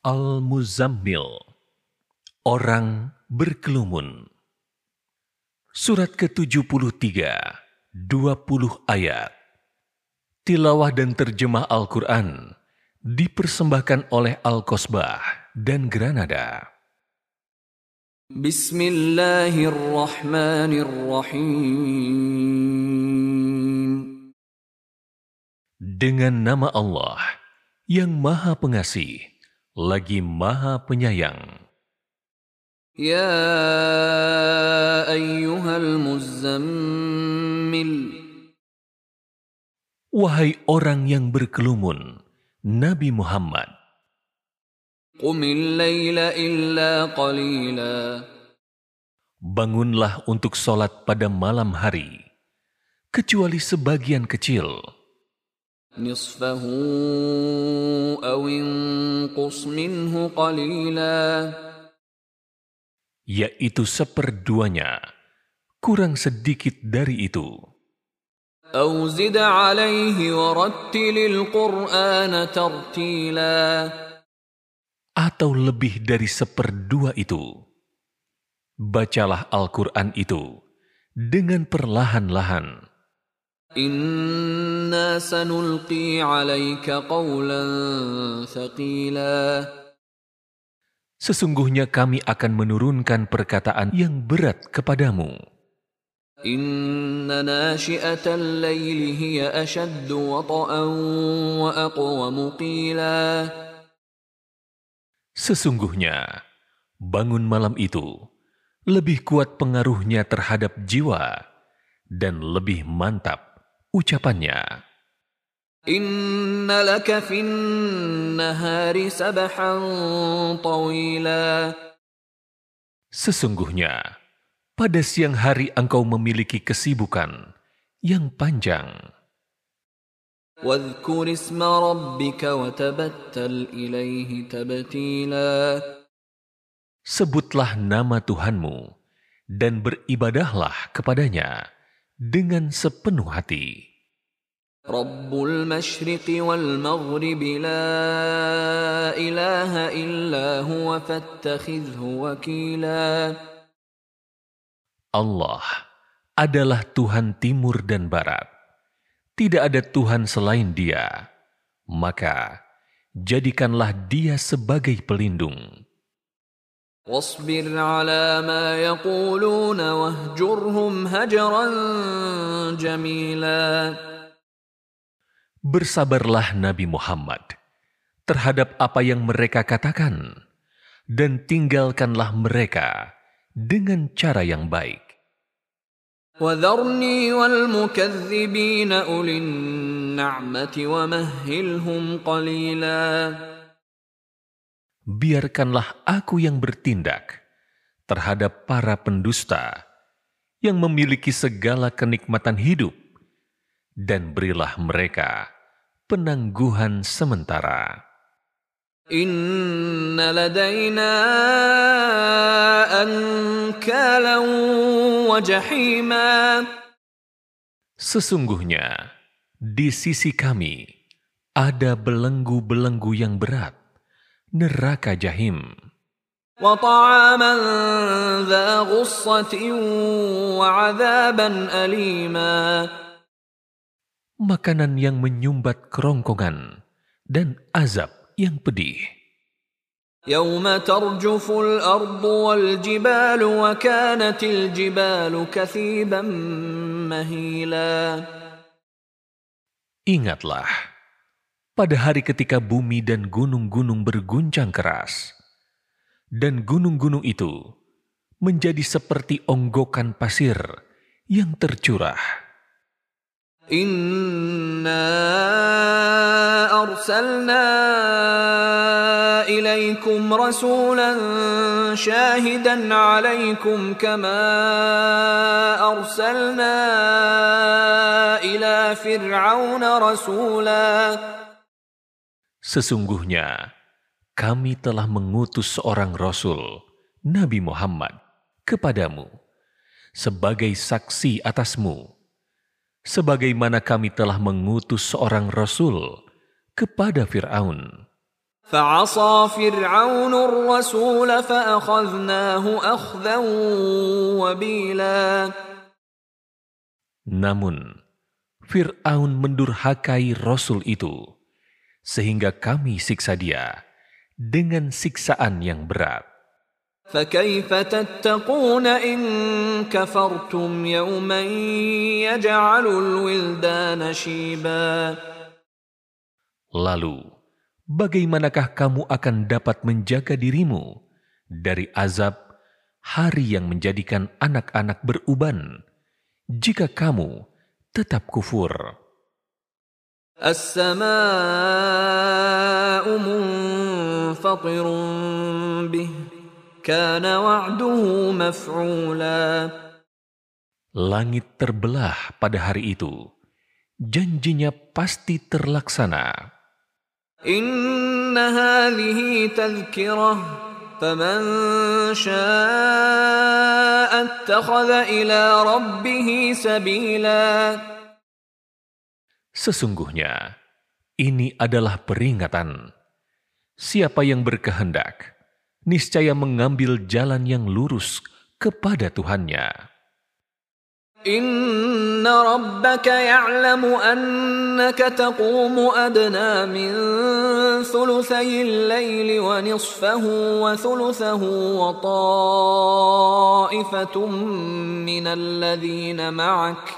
Al-Muzammil Orang berkelumun Surat ke-73 20 ayat Tilawah dan terjemah Al-Quran dipersembahkan oleh Al-Kosbah dan Granada. Bismillahirrahmanirrahim. Dengan nama Allah yang Maha Pengasih, lagi Maha Penyayang. Ya ayyuhal muzammil. Wahai orang yang berkelumun, Nabi Muhammad. Qumil layla illa qalila. Bangunlah untuk sholat pada malam hari, kecuali sebagian kecil. Nisfahu aw inqus minhu qalila. Yaitu seperduanya, kurang sedikit dari itu. أو زد عليه ورتل القرآن ترتيلا Atau lebih dari seperdua itu. Bacalah Al-Quran itu dengan perlahan-lahan. Inna sanulqi alaika qawlan thaqila. Sesungguhnya kami akan menurunkan perkataan yang berat kepadamu. Inna nashi'atal layli hiya ashaddu wata'an wa aqwamu. Sesungguhnya, bangun malam itu lebih kuat pengaruhnya terhadap jiwa dan lebih mantap ucapannya. Inna laka fin nahari sabahan tawila. Sesungguhnya, pada siang hari engkau memiliki kesibukan yang panjang. Sebutlah nama Tuhanmu dan beribadahlah kepadanya dengan sepenuh hati. Rabbul Mashriqi wal Maghribi la ilaha illa huwa fattakhidhu wakila. Allah adalah Tuhan timur dan barat. Tidak ada Tuhan selain Dia. Maka jadikanlah Dia sebagai pelindung. واصبر على ما يقولون واهجرهم هجرا جميلا Bersabarlah Nabi Muhammad terhadap apa yang mereka katakan dan tinggalkanlah mereka dengan cara yang baik. وذرني والمكذبين أولي النعمة ومهلهم قليلا Biarkanlah aku yang bertindak terhadap para pendusta yang memiliki segala kenikmatan hidup dan berilah mereka penangguhan sementara. Sesungguhnya di sisi kami ada belenggu-belenggu yang berat, neraka jahim. وطعاما ذا غصة وعذابا أليما Makanan yang menyumbat kerongkongan dan azab yang pedih. يوم ترجف الأرض والجبال وكانت الجبال كثيبا مهيلا Ingatlah, pada hari ketika bumi dan gunung-gunung berguncang keras, dan gunung-gunung itu menjadi seperti onggokan pasir yang tercurah. Inna arsalna ilaikum rasulan syahidan alaikum kama arsalna ila fir'aun rasula Sesungguhnya kami telah mengutus seorang rasul Nabi Muhammad kepadamu sebagai saksi atasmu sebagaimana kami telah mengutus seorang rasul kepada Firaun. فعصى فرعون الرسول فأخذناه أخذا وبيلا Namun, Fir'aun mendurhakai Rasul itu, sehingga kami siksa dia dengan siksaan yang berat. فكيف تتقون إن كفرتم يوما يجعل الولدان شيبا Lalu, bagaimanakah kamu akan dapat menjaga dirimu dari azab hari yang menjadikan anak-anak beruban jika kamu tetap kufur? السماء منفطر به كان وعده مفعولا Langit terbelah pada hari itu. Janjinya pasti terlaksana. إن هذه تذكرة فمن شاء اتخذ إلى ربه سبيلا Sesungguhnya, ini adalah peringatan. Siapa yang berkehendak, niscaya mengambil jalan yang lurus kepada Tuhannya. إن ربك يعلم أنك تقوم أدنى من ثلثي الليل ونصفه وثلثه وطائفة من الذين معك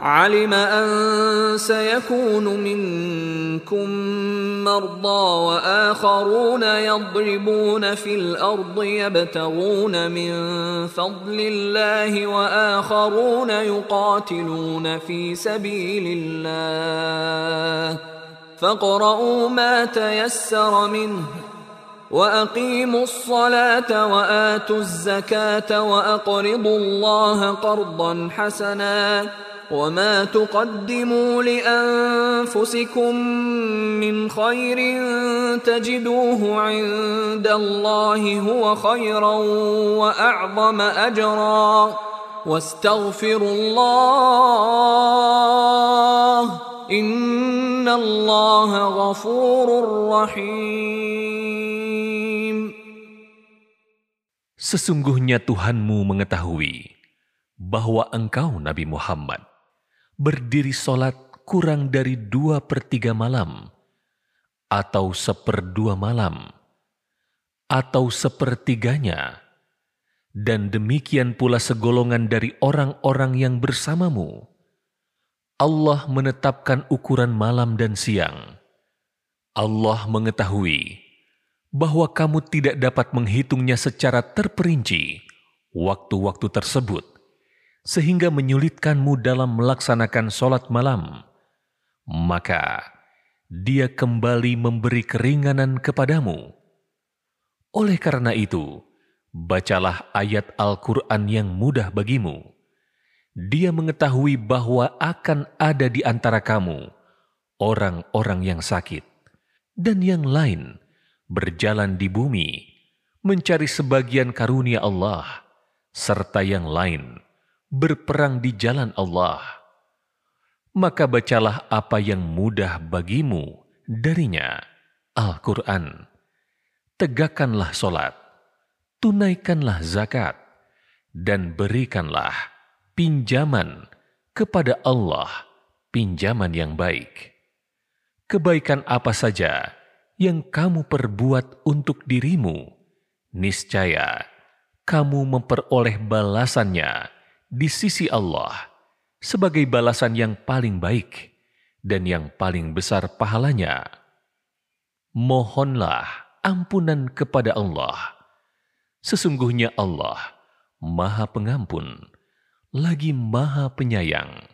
علم أن سيكون منكم مرضى وآخرون يضربون في الأرض يبتغون من فضل الله وآخرون يقاتلون في سبيل الله. فاقرؤوا ما تيسر منه وأقيموا الصلاة وآتوا الزكاة وأقرضوا الله قرضا حسنا وما تقدموا لأنفسكم من خير تجدوه عند الله هو خيرا وأعظم أجرا واستغفروا الله إن الله غفور رحيم Sesungguhnya Tuhanmu mengetahui bahwa engkau Nabi Muhammad berdiri solat kurang dari dua per tiga malam atau seperdua malam atau sepertiganya dan demikian pula segolongan dari orang-orang yang bersamamu. Allah menetapkan ukuran malam dan siang. Allah mengetahui bahwa kamu tidak dapat menghitungnya secara terperinci waktu-waktu tersebut, sehingga menyulitkanmu dalam melaksanakan sholat malam. Maka dia kembali memberi keringanan kepadamu. Oleh karena itu, bacalah ayat Al-Quran yang mudah bagimu. Dia mengetahui bahwa akan ada di antara kamu orang-orang yang sakit dan yang lain berjalan di bumi mencari sebagian karunia Allah serta yang lain berperang di jalan Allah. Maka bacalah apa yang mudah bagimu darinya Al-Quran. Tegakkanlah solat, tunaikanlah zakat, dan berikanlah pinjaman kepada Allah pinjaman yang baik. Kebaikan apa saja yang kamu perbuat untuk dirimu, niscaya kamu memperoleh balasannya di sisi Allah sebagai balasan yang paling baik dan yang paling besar pahalanya. Mohonlah ampunan kepada Allah. Sesungguhnya Allah Maha Pengampun lagi Maha Penyayang.